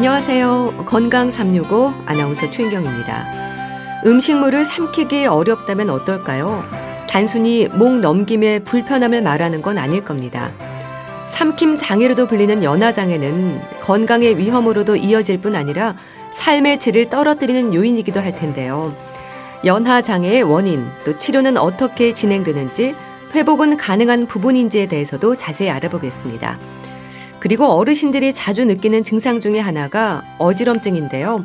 안녕하세요. 건강 365 아나운서 최인경입니다. 음식물을 삼키기 어렵다면 어떨까요? 단순히 목 넘김의 불편함을 말하는 건 아닐 겁니다. 삼킴 장애로도 불리는 연화 장애는 건강의 위험으로도 이어질 뿐 아니라 삶의 질을 떨어뜨리는 요인이기도 할 텐데요. 연하 장애의 원인, 또 치료는 어떻게 진행되는지, 회복은 가능한 부분인지에 대해서도 자세히 알아보겠습니다. 그리고 어르신들이 자주 느끼는 증상 중에 하나가 어지럼증인데요.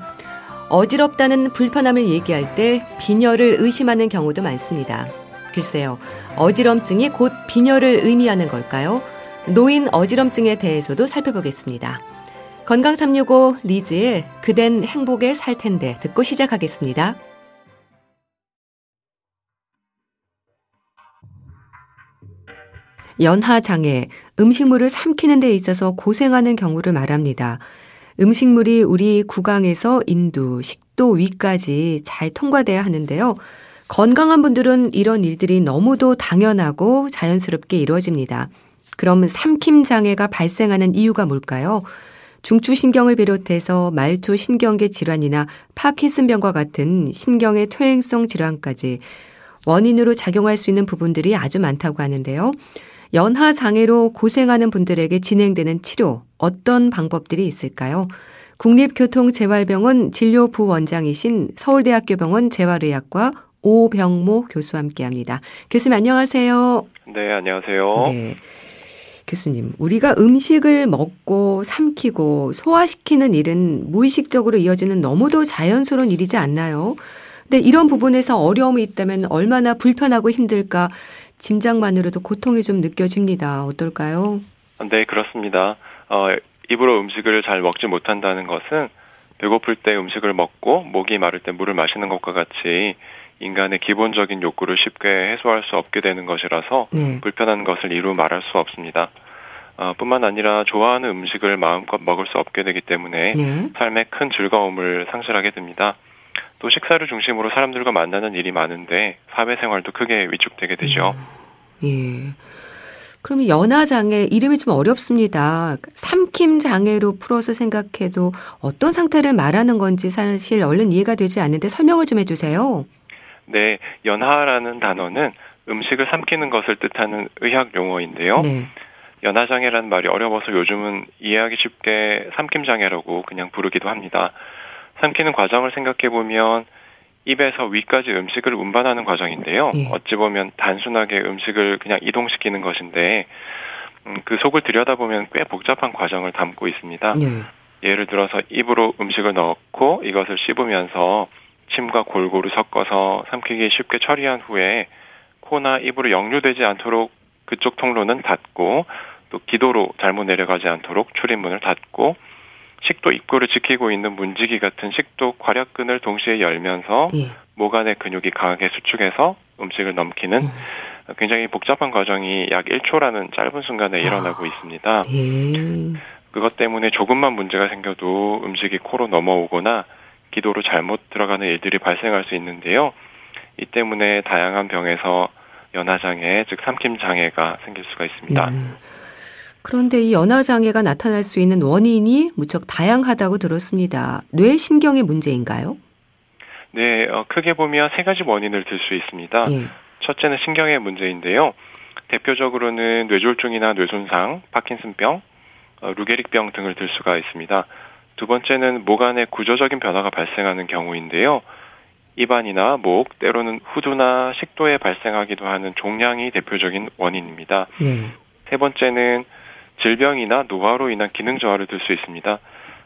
어지럽다는 불편함을 얘기할 때 빈혈을 의심하는 경우도 많습니다. 글쎄요, 어지럼증이 곧 빈혈을 의미하는 걸까요? 노인 어지럼증에 대해서도 살펴보겠습니다. 건강 365 리즈의 그댄 행복에 살 텐데 듣고 시작하겠습니다. 연하 장애, 음식물을 삼키는 데 있어서 고생하는 경우를 말합니다. 음식물이 우리 구강에서 인두, 식도 위까지 잘 통과돼야 하는데요. 건강한 분들은 이런 일들이 너무도 당연하고 자연스럽게 이루어집니다. 그럼 삼킴 장애가 발생하는 이유가 뭘까요? 중추신경을 비롯해서 말초신경계 질환이나 파킨슨병과 같은 신경의 퇴행성 질환까지 원인으로 작용할 수 있는 부분들이 아주 많다고 하는데요. 연하 장애로 고생하는 분들에게 진행되는 치료 어떤 방법들이 있을까요? 국립교통재활병원 진료 부원장이신 서울대학교 병원 재활의학과 오병모 교수와 함께합니다. 교수님 안녕하세요. 네, 안녕하세요. 네. 교수님, 우리가 음식을 먹고 삼키고 소화시키는 일은 무의식적으로 이어지는 너무도 자연스러운 일이지 않나요? 근데 이런 부분에서 어려움이 있다면 얼마나 불편하고 힘들까 짐작만으로도 고통이 좀 느껴집니다. 어떨까요? 네, 그렇습니다. 어, 입으로 음식을 잘 먹지 못한다는 것은 배고플 때 음식을 먹고 목이 마를 때 물을 마시는 것과 같이 인간의 기본적인 욕구를 쉽게 해소할 수 없게 되는 것이라서 네. 불편한 것을 이루 말할 수 없습니다. 어, 뿐만 아니라 좋아하는 음식을 마음껏 먹을 수 없게 되기 때문에 네. 삶에 큰 즐거움을 상실하게 됩니다. 또 식사를 중심으로 사람들과 만나는 일이 많은데 사회생활도 크게 위축되게 되죠. 음. 예. 그러면 연화장애 이름이 좀 어렵습니다. 삼킴 장애로 풀어서 생각해도 어떤 상태를 말하는 건지 사실 얼른 이해가 되지 않는데 설명을 좀 해주세요. 네, 연하라는 단어는 음식을 삼키는 것을 뜻하는 의학 용어인데요. 네. 연하장애라는 말이 어려워서 요즘은 이해하기 쉽게 삼킴장애라고 그냥 부르기도 합니다. 삼키는 과정을 생각해 보면 입에서 위까지 음식을 운반하는 과정인데요. 예. 어찌 보면 단순하게 음식을 그냥 이동시키는 것인데 음, 그 속을 들여다보면 꽤 복잡한 과정을 담고 있습니다. 예. 예를 들어서 입으로 음식을 넣고 이것을 씹으면서 침과 골고루 섞어서 삼키기 쉽게 처리한 후에 코나 입으로 역류되지 않도록 그쪽 통로는 닫고 또 기도로 잘못 내려가지 않도록 출입문을 닫고 식도 입구를 지키고 있는 문지기 같은 식도 괄약근을 동시에 열면서 예. 목 안의 근육이 강하게 수축해서 음식을 넘기는 음. 굉장히 복잡한 과정이 약 1초라는 짧은 순간에 일어나고 아. 있습니다. 예. 그것 때문에 조금만 문제가 생겨도 음식이 코로 넘어오거나 기도로 잘못 들어가는 일들이 발생할 수 있는데요. 이 때문에 다양한 병에서 연화장애, 즉 삼킴 장애가 생길 수가 있습니다. 네. 그런데 이 연화장애가 나타날 수 있는 원인이 무척 다양하다고 들었습니다. 뇌신경의 문제인가요? 네, 어, 크게 보면 세 가지 원인을 들 수 있습니다. 예. 첫째는 신경의 문제인데요. 대표적으로는 뇌졸중이나 뇌손상, 파킨슨병, 어, 루게릭병 등을 들 수가 있습니다. 두 번째는 목 안에 구조적인 변화가 발생하는 경우인데요. 입안이나 목, 때로는 후두나 식도에 발생하기도 하는 종양이 대표적인 원인입니다. 네. 세 번째는 질병이나 노화로 인한 기능 저하를 들 수 있습니다.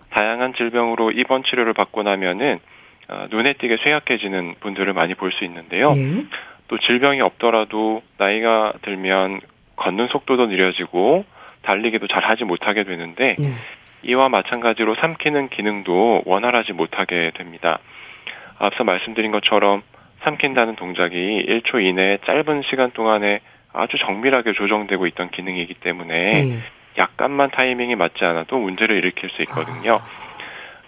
다양한 질병으로 입원 치료를 받고 나면은 어, 눈에 띄게 쇠약해지는 분들을 많이 볼 수 있는데요. 네. 또 질병이 없더라도 나이가 들면 걷는 속도도 느려지고 달리기도 잘 하지 못하게 되는데 네. 이와 마찬가지로 삼키는 기능도 원활하지 못하게 됩니다. 앞서 말씀드린 것처럼 삼킨다는 동작이 1초 이내 짧은 시간 동안에 아주 정밀하게 조정되고 있던 기능이기 때문에 네. 약간만 타이밍이 맞지 않아도 문제를 일으킬 수 있거든요. 아.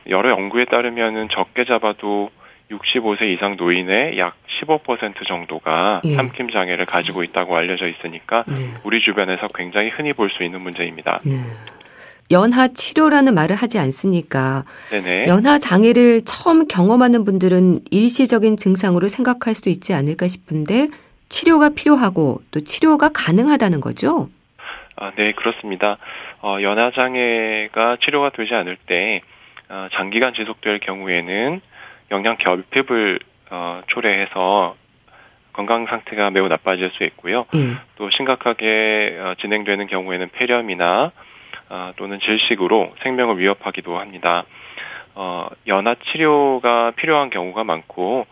여러 연구에 따르면은 적게 잡아도 65세 이상 노인의 약 15% 정도가 예. 삼킴 장애를 가지고 있다고 알려져 있으니까 네. 우리 주변에서 굉장히 흔히 볼 수 있는 문제입니다. 네. 연하 치료라는 말을 하지 않습니까? 네네. 연하 장애를 처음 경험하는 분들은 일시적인 증상으로 생각할 수도 있지 않을까 싶은데 치료가 필요하고 또 치료가 가능하다는 거죠? 아, 네, 그렇습니다. 어, 연하 장애가 치료가 되지 않을 때 어, 장기간 지속될 경우에는 영양 결핍을 어, 초래해서 건강 상태가 매우 나빠질 수 있고요. 음. 또 심각하게 어, 진행되는 경우에는 폐렴이나 어, 또는 질식으로 생명을 위협하기도 합니다. 어, 연화 치료가 필요한 경우가 많고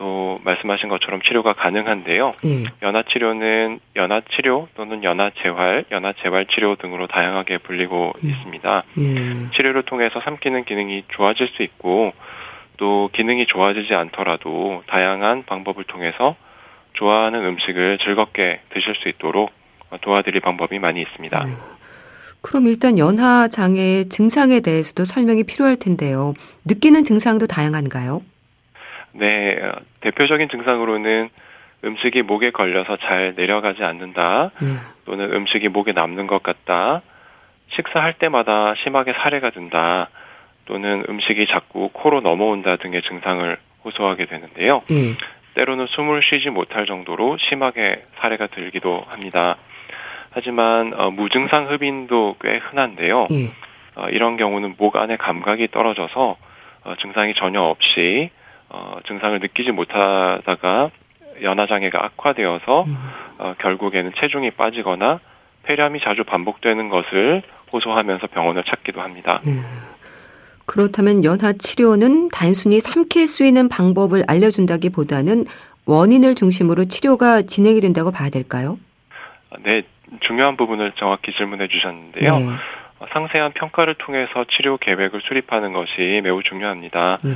또 말씀하신 것처럼 치료가 가능한데요. 음. 연화 치료는 연화 치료 또는 연화 재활, 연화 재활 치료 등으로 다양하게 불리고 음. 있습니다. 음. 치료를 통해서 삼키는 기능이 좋아질 수 있고 또 기능이 좋아지지 않더라도 다양한 방법을 통해서 좋아하는 음식을 즐겁게 드실 수 있도록 도와드릴 방법이 많이 있습니다. 음. 그럼 일단 연하 장애의 증상에 대해서도 설명이 필요할 텐데요. 느끼는 증상도 다양한가요? 네, 대표적인 증상으로는 음식이 목에 걸려서 잘 내려가지 않는다, 음. 또는 음식이 목에 남는 것 같다, 식사할 때마다 심하게 사례가 든다, 또는 음식이 자꾸 코로 넘어온다 등의 증상을 호소하게 되는데요. 음. 때로는 숨을 쉬지 못할 정도로 심하게 사례가 들기도 합니다. 하지만 어, 무증상 흡인도 꽤 흔한데요. 예. 어, 이런 경우는 목 안에 감각이 떨어져서 어, 증상이 전혀 없이 어, 증상을 느끼지 못하다가 연하 장애가 악화되어서 음. 어, 결국에는 체중이 빠지거나 폐렴이 자주 반복되는 것을 호소하면서 병원을 찾기도 합니다. 네. 그렇다면 연하 치료는 단순히 삼킬 수 있는 방법을 알려준다기보다는 원인을 중심으로 치료가 진행이 된다고 봐야 될까요? 네, 중요한 부분을 정확히 질문해 주셨는데요. 네. 상세한 평가를 통해서 치료 계획을 수립하는 것이 매우 중요합니다. 네.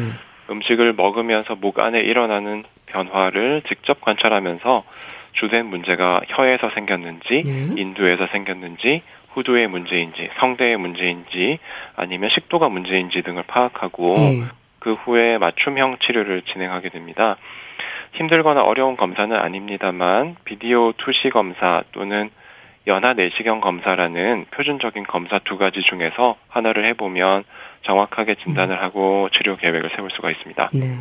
음식을 먹으면서 목 안에 일어나는 변화를 직접 관찰하면서 주된 문제가 혀에서 생겼는지, 네. 인두에서 생겼는지, 후두의 문제인지, 성대의 문제인지, 아니면 식도가 문제인지 등을 파악하고 네. 그 후에 맞춤형 치료를 진행하게 됩니다. 힘들거나 어려운 검사는 아닙니다만 비디오 투시 검사 또는 연하 내시경 검사라는 표준적인 검사 두 가지 중에서 하나를 해보면 정확하게 진단을 하고 치료 계획을 세울 수가 있습니다. 네.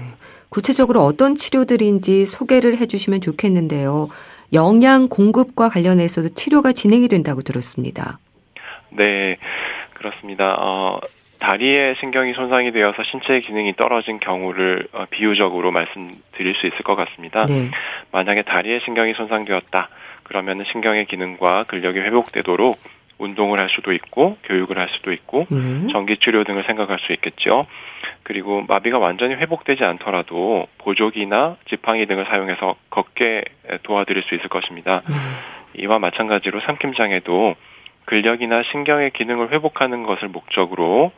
구체적으로 어떤 치료들인지 소개를 해주시면 좋겠는데요. 영양 공급과 관련해서도 치료가 진행이 된다고 들었습니다. 네, 그렇습니다. 어, 다리에 신경이 손상이 되어서 신체 기능이 떨어진 경우를 어, 비유적으로 말씀드릴 수 있을 것 같습니다. 네. 만약에 다리에 신경이 손상되었다. 그러면 신경의 기능과 근력이 회복되도록 운동을 할 수도 있고 교육을 할 수도 있고 음. 전기 치료 등을 생각할 수 있겠죠. 그리고 마비가 완전히 회복되지 않더라도 보조기나 지팡이 등을 사용해서 걷게 도와드릴 수 있을 것입니다. 음. 이와 마찬가지로 삼킴 장애도 근력이나 신경의 기능을 회복하는 것을 목적으로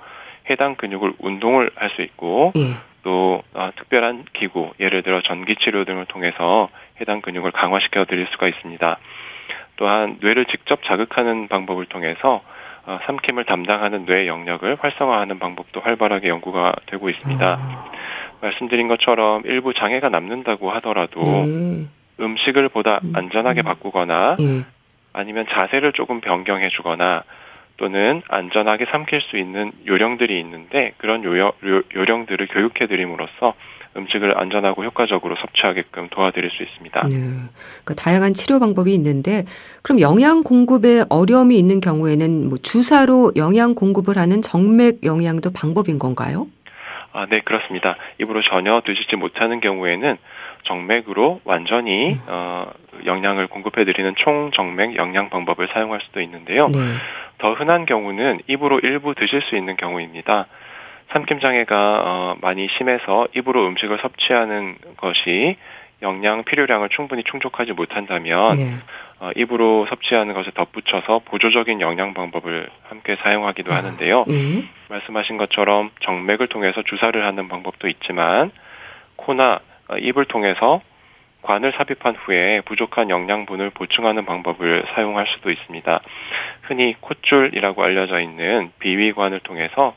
해당 근육을 운동을 할 수 있고 예. 또 어, 특별한 기구 예를 들어 전기 치료 등을 통해서 해당 근육을 강화시켜 드릴 수가 있습니다. 또한 뇌를 직접 자극하는 방법을 통해서 어, 삼킴을 담당하는 뇌 영역을 활성화하는 방법도 활발하게 연구가 되고 있습니다. 아. 말씀드린 것처럼 일부 장애가 남는다고 하더라도 네. 음식을 보다 음. 안전하게 바꾸거나 네. 아니면 자세를 조금 변경해 주거나 또는 안전하게 삼킬 수 있는 요령들이 있는데 그런 요령, 요 령들을 교육해 드림으로써 음식을 안전하고 효과적으로 섭취하게끔 도와드릴 수 있습니다. 네. 그러니까 다양한 치료 방법이 있는데 그럼 영양 공급에 어려움이 있는 경우에는 뭐 주사로 영양 공급을 하는 정맥 영양도 방법인 건가요? 아, 네, 그렇습니다. 입으로 전혀 드시지 못하는 경우에는 정맥으로 완전히 음. 어, 영양을 공급해드리는 총정맥 영양 방법을 사용할 수도 있는데요. 네. 더 흔한 경우는 입으로 일부 드실 수 있는 경우입니다. 삼킴 장애가 어, 많이 심해서 입으로 음식을 섭취하는 것이 영양 필요량을 충분히 충족하지 못한다면 네. 어, 입으로 섭취하는 것에 덧붙여서 보조적인 영양 방법을 함께 사용하기도 아, 하는데요. 네. 말씀하신 것처럼 정맥을 통해서 주사를 하는 방법도 있지만 코나 어, 입을 통해서 관을 삽입한 후에 부족한 영양분을 보충하는 방법을 사용할 수도 있습니다. 흔히 콧줄이라고 알려져 있는 비위관을 통해서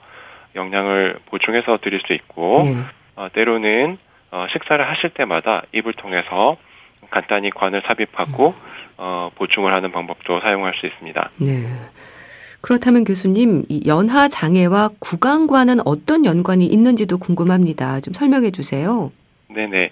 영양을 보충해서 드릴 수 있고 네. 어, 때로는 어, 식사를 하실 때마다 입을 통해서 간단히 관을 삽입하고 음. 어, 보충을 하는 방법도 사용할 수 있습니다. 네. 그렇다면 교수님, 이 연하 장애와 구강과는 어떤 연관이 있는지도 궁금합니다. 좀 설명해 주세요. 네네.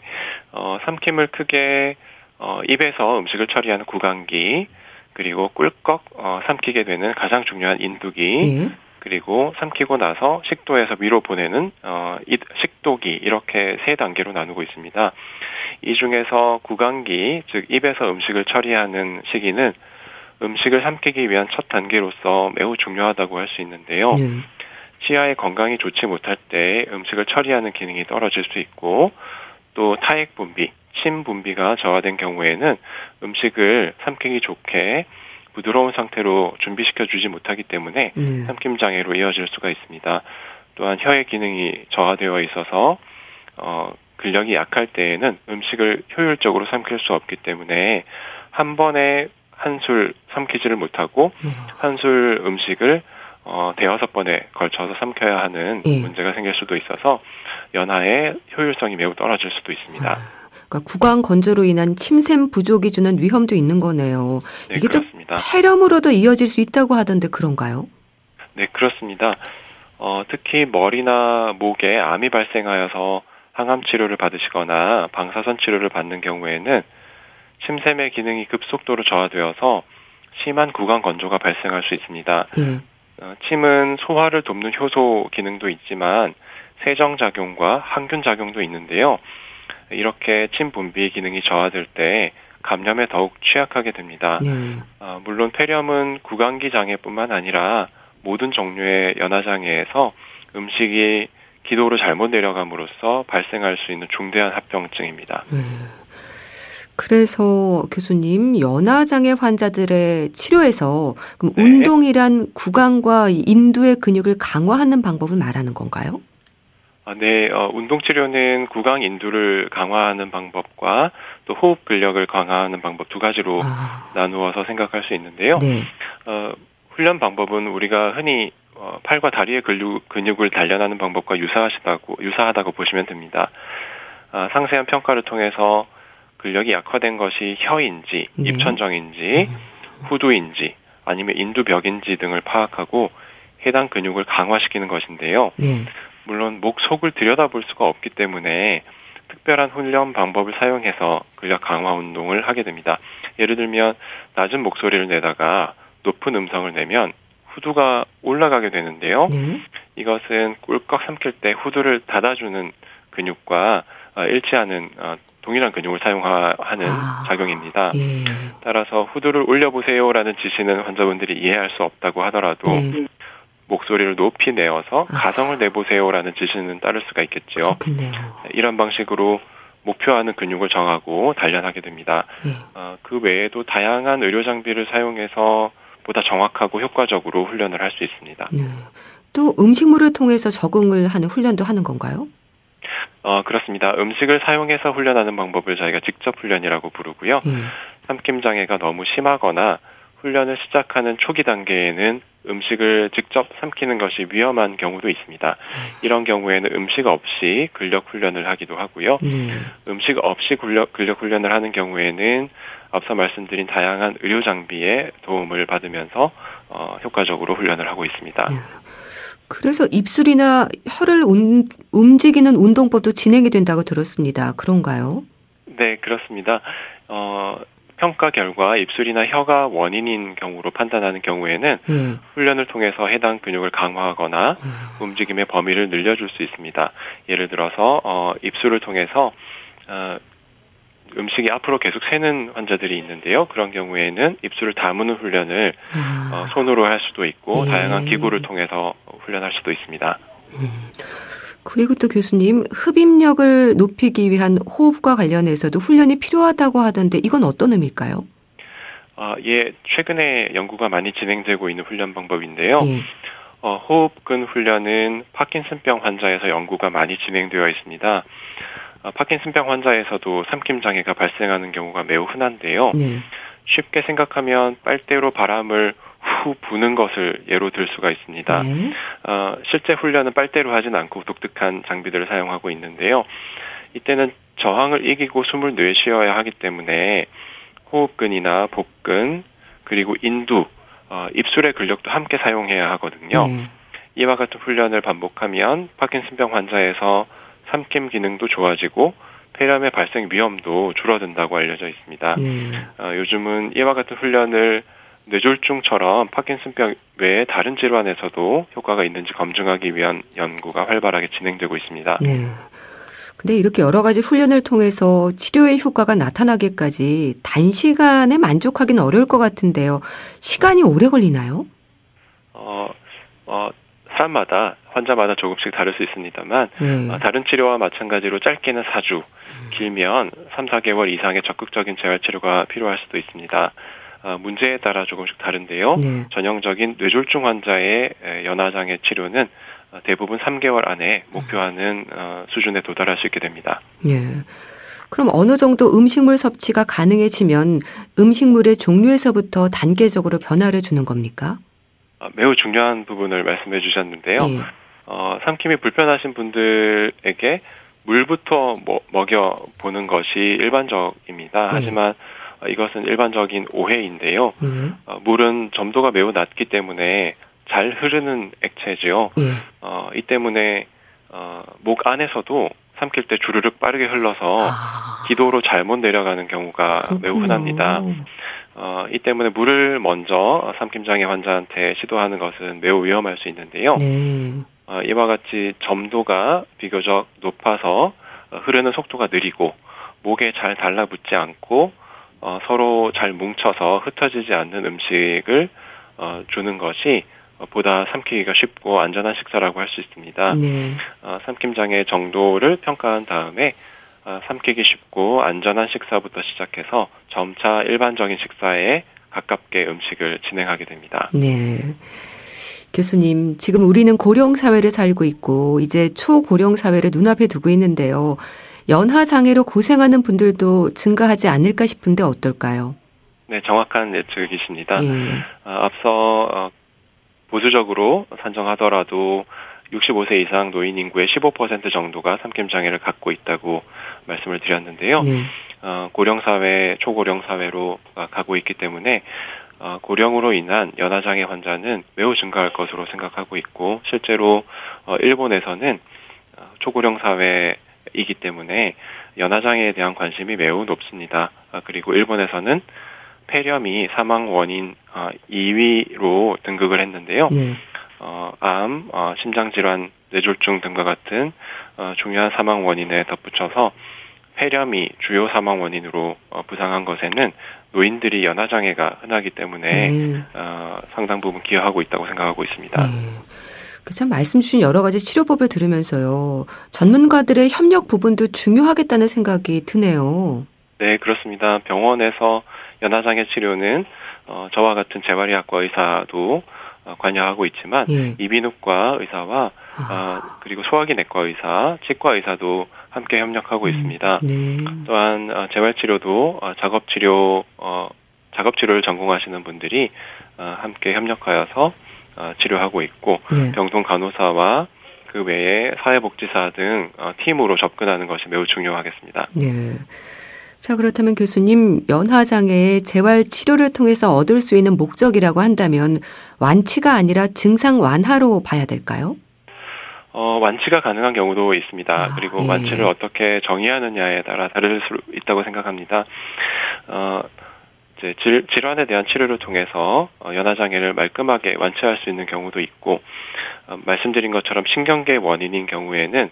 어, 삼킴을 크게 어, 입에서 음식을 처리하는 구강기, 그리고 꿀꺽 어, 삼키게 되는 가장 중요한 인두기, 예. 그리고 삼키고 나서 식도에서 위로 보내는 어, 식도기 이렇게 세 단계로 나누고 있습니다. 이 중에서 구강기, 즉 입에서 음식을 처리하는 시기는 음식을 삼키기 위한 첫 단계로서 매우 중요하다고 할 수 있는데요. 예. 치아의 건강이 좋지 못할 때 음식을 처리하는 기능이 떨어질 수 있고 또 타액 분비, 침 분비가 저하된 경우에는 음식을 삼키기 좋게 부드러운 상태로 준비시켜 주지 못하기 때문에 네. 삼킴 장애로 이어질 수가 있습니다. 또한 혀의 기능이 저하되어 있어서 어 근력이 약할 때에는 음식을 효율적으로 삼킬 수 없기 때문에 한 번에 한 술 삼키지를 못하고 네. 한술 음식을 어, 대여섯 번에 걸쳐서 삼켜야 하는 예. 문제가 생길 수도 있어서 연하의 효율성이 매우 떨어질 수도 있습니다. 아, 그러니까 구강 건조로 인한 침샘 부족이 주는 위험도 있는 거네요. 네, 이게 그렇습니다. 또 폐렴으로도 이어질 수 있다고 하던데 그런가요? 네, 그렇습니다. 어, 특히 머리나 목에 암이 발생하여서 항암 치료를 받으시거나 방사선 치료를 받는 경우에는 침샘의 기능이 급속도로 저하되어서 심한 구강 건조가 발생할 수 있습니다. 예. 어, 침은 소화를 돕는 효소 기능도 있지만 세정 작용과 항균 작용도 있는데요. 이렇게 침 분비 기능이 저하될 때 감염에 더욱 취약하게 됩니다. 네. 어, 물론 폐렴은 구강기 장애뿐만 아니라 모든 종류의 연화 장애에서 음식이 기도로 잘못 내려감으로써 발생할 수 있는 중대한 합병증입니다. 네. 그래서 교수님 연화장애 환자들의 치료에서 그럼 네. 운동이란 구강과 인두의 근육을 강화하는 방법을 말하는 건가요? 아, 네, 어, 운동 치료는 구강 인두를 강화하는 방법과 또 호흡 근력을 강화하는 방법 두 가지로 아. 나누어서 생각할 수 있는데요. 네. 어, 훈련 방법은 우리가 흔히 어, 팔과 다리의 근육, 근육을 단련하는 방법과 유사하시다고 유사하다고 보시면 됩니다. 아, 상세한 평가를 통해서 근력이 약화된 것이 혀인지, 네. 입천정인지, 후두인지, 아니면 인두벽인지 등을 파악하고 해당 근육을 강화시키는 것인데요. 네. 물론 목 속을 들여다볼 수가 없기 때문에 특별한 훈련 방법을 사용해서 근력 강화 운동을 하게 됩니다. 예를 들면 낮은 목소리를 내다가 높은 음성을 내면 후두가 올라가게 되는데요. 네. 이것은 꿀꺽 삼킬 때 후두를 닫아주는 근육과 어, 일치하는 어, 동일한 근육을 사용하는 아, 작용입니다. 예. 따라서 후두를 올려보세요라는 지시는 환자분들이 이해할 수 없다고 하더라도 네. 목소리를 높이 내어서 아. 가성을 내보세요라는 지시는 따를 수가 있겠지요. 그렇겠네요. 이런 방식으로 목표하는 근육을 정하고 단련하게 됩니다. 네. 어, 그 외에도 다양한 의료 장비를 사용해서 보다 정확하고 효과적으로 훈련을 할 수 있습니다. 네. 또 음식물을 통해서 적응을 하는 훈련도 하는 건가요? 어, 그렇습니다. 음식을 사용해서 훈련하는 방법을 저희가 직접 훈련이라고 부르고요. 네. 삼킴 장애가 너무 심하거나 훈련을 시작하는 초기 단계에는 음식을 직접 삼키는 것이 위험한 경우도 있습니다. 이런 경우에는 음식 없이 근력 훈련을 하기도 하고요. 네. 음식 없이 근력, 근력 훈련을 하는 경우에는 앞서 말씀드린 다양한 의료 장비의 도움을 받으면서 어, 효과적으로 훈련을 하고 있습니다. 네. 그래서 입술이나 혀를 운, 움직이는 운동법도 진행이 된다고 들었습니다. 그런가요? 네, 그렇습니다. 어, 평가 결과 입술이나 혀가 원인인 경우로 판단하는 경우에는 음. 훈련을 통해서 해당 근육을 강화하거나 음. 움직임의 범위를 늘려줄 수 있습니다. 예를 들어서 어, 입술을 통해서 어, 음식이 앞으로 계속 새는 환자들이 있는데요. 그런 경우에는 입술을 다무는 훈련을 아. 어, 손으로 할 수도 있고 예. 다양한 기구를 통해서 훈련할 수도 있습니다. 음. 그리고 또 교수님 흡입력을 높이기 위한 호흡과 관련해서도 훈련이 필요하다고 하던데 이건 어떤 의미일까요? 아, 예, 최근에 연구가 많이 진행되고 있는 훈련 방법인데요. 예. 어, 호흡근 훈련은 파킨슨병 환자에서 연구가 많이 진행되어 있습니다. 어, 파킨슨병 환자에서도 삼킴 장애가 발생하는 경우가 매우 흔한데요. 네. 쉽게 생각하면 빨대로 바람을 후 부는 것을 예로 들 수가 있습니다. 네. 어, 실제 훈련은 빨대로 하진 않고 독특한 장비들을 사용하고 있는데요. 이때는 저항을 이기고 숨을 내쉬어야 하기 때문에 호흡근이나 복근 그리고 인두 어, 입술의 근력도 함께 사용해야 하거든요. 네. 이와 같은 훈련을 반복하면 파킨슨병 환자에서 삼킴 기능도 좋아지고 폐렴의 발생 위험도 줄어든다고 알려져 있습니다. 네. 어, 요즘은 이와 같은 훈련을 뇌졸중처럼 파킨슨병 외에 다른 질환에서도 효과가 있는지 검증하기 위한 연구가 활발하게 진행되고 있습니다. 네. 근데 이렇게 여러 가지 훈련을 통해서 치료의 효과가 나타나기까지 단시간에 만족하기는 어려울 것 같은데요. 시간이 오래 걸리나요? 어, 어, 사람마다 환자마다 조금씩 다를 수 있습니다만 네. 어, 다른 치료와 마찬가지로 짧게는 4주, 길면 3, 4개월 이상의 적극적인 재활 치료가 필요할 수도 있습니다. 어, 문제에 따라 조금씩 다른데요. 네. 전형적인 뇌졸중 환자의 연화장애 치료는 어, 대부분 3개월 안에 목표하는 어, 수준에 도달할 수 있게 됩니다. 네. 그럼 어느 정도 음식물 섭취가 가능해지면 음식물의 종류에서부터 단계적으로 변화를 주는 겁니까? 아, 매우 중요한 부분을 말씀해 주셨는데요. 네. 어, 삼킴이 불편하신 분들에게 물부터 뭐, 먹여 보는 것이 일반적입니다. 네. 하지만 이것은 일반적인 오해인데요. 네. 어, 물은 점도가 매우 낮기 때문에 잘 흐르는 액체지요. 네. 어, 이 때문에 어, 목 안에서도 삼킬 때 주르륵 빠르게 흘러서 아. 기도로 잘못 내려가는 경우가 그렇군요. 매우 흔합니다. 어, 이 때문에 물을 먼저 삼킴장애 환자한테 시도하는 것은 매우 위험할 수 있는데요. 네. 어, 이와 같이 점도가 비교적 높아서 어, 흐르는 속도가 느리고 목에 잘 달라붙지 않고 어, 서로 잘 뭉쳐서 흩어지지 않는 음식을 어, 주는 것이 보다 삼키기가 쉽고 안전한 식사라고 할 수 있습니다. 네. 어, 삼킴장애 정도를 평가한 다음에 어, 삼키기 쉽고 안전한 식사부터 시작해서 점차 일반적인 식사에 가깝게 음식을 진행하게 됩니다. 네. 교수님, 지금 우리는 고령 사회를 살고 있고 이제 초고령 사회를 눈앞에 두고 있는데요. 연하 장애로 고생하는 분들도 증가하지 않을까 싶은데 어떨까요? 네, 정확한 예측이십니다. 예. 어, 앞서 어, 보수적으로 산정하더라도 65세 이상 노인 인구의 15% 정도가 삼킴 장애를 갖고 있다고 말씀을 드렸는데요. 네. 어, 고령 사회, 초고령 사회로 가고 있기 때문에 어, 고령으로 인한 연하 장애 환자는 매우 증가할 것으로 생각하고 있고 실제로 어, 일본에서는 어, 초고령 사회 이기 때문에 연하 장애에 대한 관심이 매우 높습니다. 아, 그리고 일본에서는 폐렴이 사망 원인 2위로 어, 등극을 했는데요. 네. 어, 암, 어, 심장 질환, 뇌졸중 등과 같은 어, 중요한 사망 원인에 덧붙여서 폐렴이 주요 사망 원인으로 어, 부상한 것에는 노인들이 연하 장애가 흔하기 때문에 네. 어, 상당 부분 기여하고 있다고 생각하고 있습니다. 네. 그참 말씀 주신 여러 가지 치료법을 들으면서요. 전문가들의 협력 부분도 중요하겠다는 생각이 드네요. 네, 그렇습니다. 병원에서 연하장애 치료는 어, 저와 같은 재활의학과 의사도 어, 관여하고 있지만 예. 이비인후과 의사와 아. 어, 그리고 소화기 내과 의사, 치과 의사도 함께 협력하고 음. 있습니다. 네. 또한 어, 재활치료도 어, 작업치료 어, 작업치료를 전공하시는 분들이 어, 함께 협력하여서 어, 치료하고 있고 네. 병동 간호사와 그 외에 사회복지사 등 어, 팀으로 접근하는 것이 매우 중요하겠습니다. 네. 자, 그렇다면 교수님, 연화장애의 재활 치료를 통해서 얻을 수 있는 목적이라고 한다면 완치가 아니라 증상 완화로 봐야 될까요? 어, 완치가 가능한 경우도 있습니다. 아, 그리고 예. 완치를 어떻게 정의하느냐에 따라 다를 수 있다고 생각합니다. 어, 이제 질, 질환에 대한 치료를 통해서 어, 연화장애를 말끔하게 완치할 수 있는 경우도 있고, 어, 말씀드린 것처럼 신경계 원인인 경우에는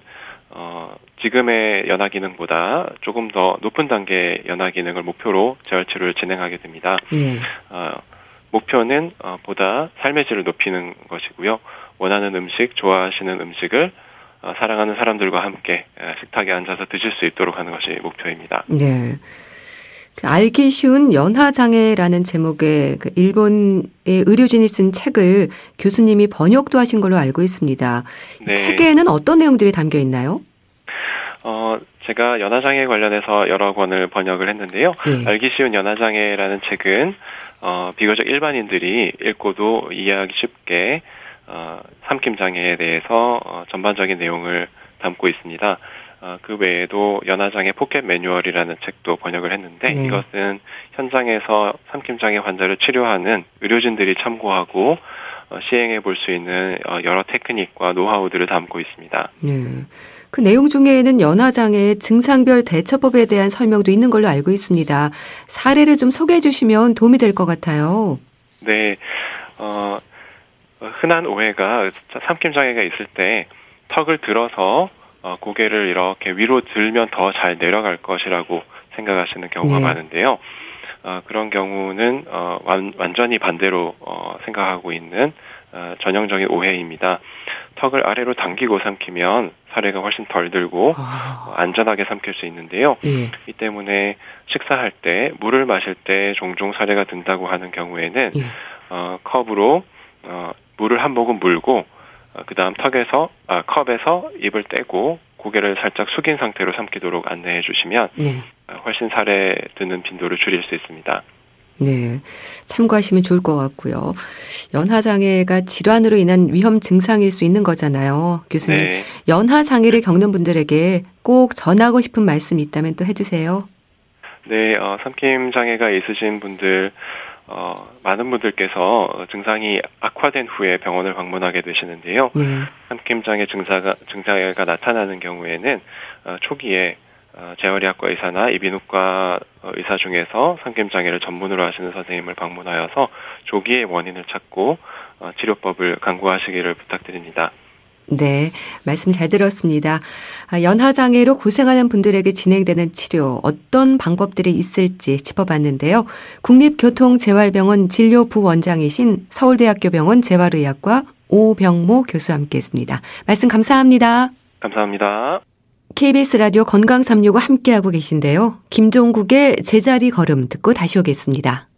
어, 지금의 연화 기능보다 조금 더 높은 단계 연화 기능을 목표로 재활 치료를 진행하게 됩니다. 네. 어, 목표는 어, 보다 삶의 질을 높이는 것이고요. 원하는 음식, 좋아하시는 음식을 어, 사랑하는 사람들과 함께 식탁에 앉아서 드실 수 있도록 하는 것이 목표입니다. 네. 그 알기 쉬운 연하 장애라는 제목의 그 일본의 의료진이 쓴 책을 교수님이 번역도 하신 걸로 알고 있습니다. 네. 책에는 어떤 내용들이 담겨 있나요? 어, 제가 연하장애 관련해서 여러 권을 번역을 했는데요. 네. 알기 쉬운 연하장애라는 책은 어, 비교적 일반인들이 읽고도 이해하기 쉽게 어, 삼킴 장애에 대해서 어, 전반적인 내용을 담고 있습니다. 어, 그 외에도 연하장애 포켓 매뉴얼이라는 책도 번역을 했는데 네. 이것은 현장에서 삼킴장애 환자를 치료하는 의료진들이 참고하고 어, 시행해 볼 수 있는 어, 여러 테크닉과 노하우들을 담고 있습니다. 네. 그 내용 중에는 연하장애 증상별 대처법에 대한 설명도 있는 걸로 알고 있습니다. 사례를 좀 소개해 주시면 도움이 될 것 같아요. 네. 어, 흔한 오해가 삼킴장애가 있을 때 턱을 들어서 어, 고개를 이렇게 위로 들면 더 잘 내려갈 것이라고 생각하시는 경우가 네. 많은데요. 어, 그런 경우는 어, 완, 완전히 반대로 어, 생각하고 있는 어, 전형적인 오해입니다. 턱을 아래로 당기고 삼키면 사례가 훨씬 덜 들고 아. 어, 안전하게 삼킬 수 있는데요. 예. 이 때문에 식사할 때 물을 마실 때 종종 사례가 든다고 하는 경우에는 예. 어, 컵으로 어, 물을 한 모금 물고 어, 그 다음 턱에서 아, 컵에서 입을 떼고 고개를 살짝 숙인 상태로 삼키도록 안내해 주시면 네. 어, 훨씬 살에 드는 빈도를 줄일 수 있습니다. 네. 참고하시면 좋을 것 같고요. 연하장애가 질환으로 인한 위험 증상일 수 있는 거잖아요. 교수님. 네. 연하장애를 겪는 분들에게 꼭 전하고 싶은 말씀 있다면 또 해주세요. 네, 어, 삼킴 장애가 있으신 분들, 어, 많은 분들께서 증상이 악화된 후에 병원을 방문하게 되시는데요. 네. 삼킴장애 증사가, 증상가 나타나는 경우에는 어, 초기에 어, 재활의학과 의사나 이비인후과 어, 의사 중에서 삼킴장애를 전문으로 하시는 선생님을 방문하여서 조기에 원인을 찾고 어, 치료법을 강구하시기를 부탁드립니다. 네, 말씀 잘 들었습니다. 아, 연하장애로 고생하는 분들에게 진행되는 치료, 어떤 방법들이 있을지 짚어봤는데요. 국립교통재활병원 진료부원장이신 서울대학교 병원 재활의학과 오병모 교수와 함께 했습니다. 말씀 감사합니다. 감사합니다. KBS 라디오 건강 365 함께하고 계신데요. 김종국의 제자리 걸음 듣고 다시 오겠습니다.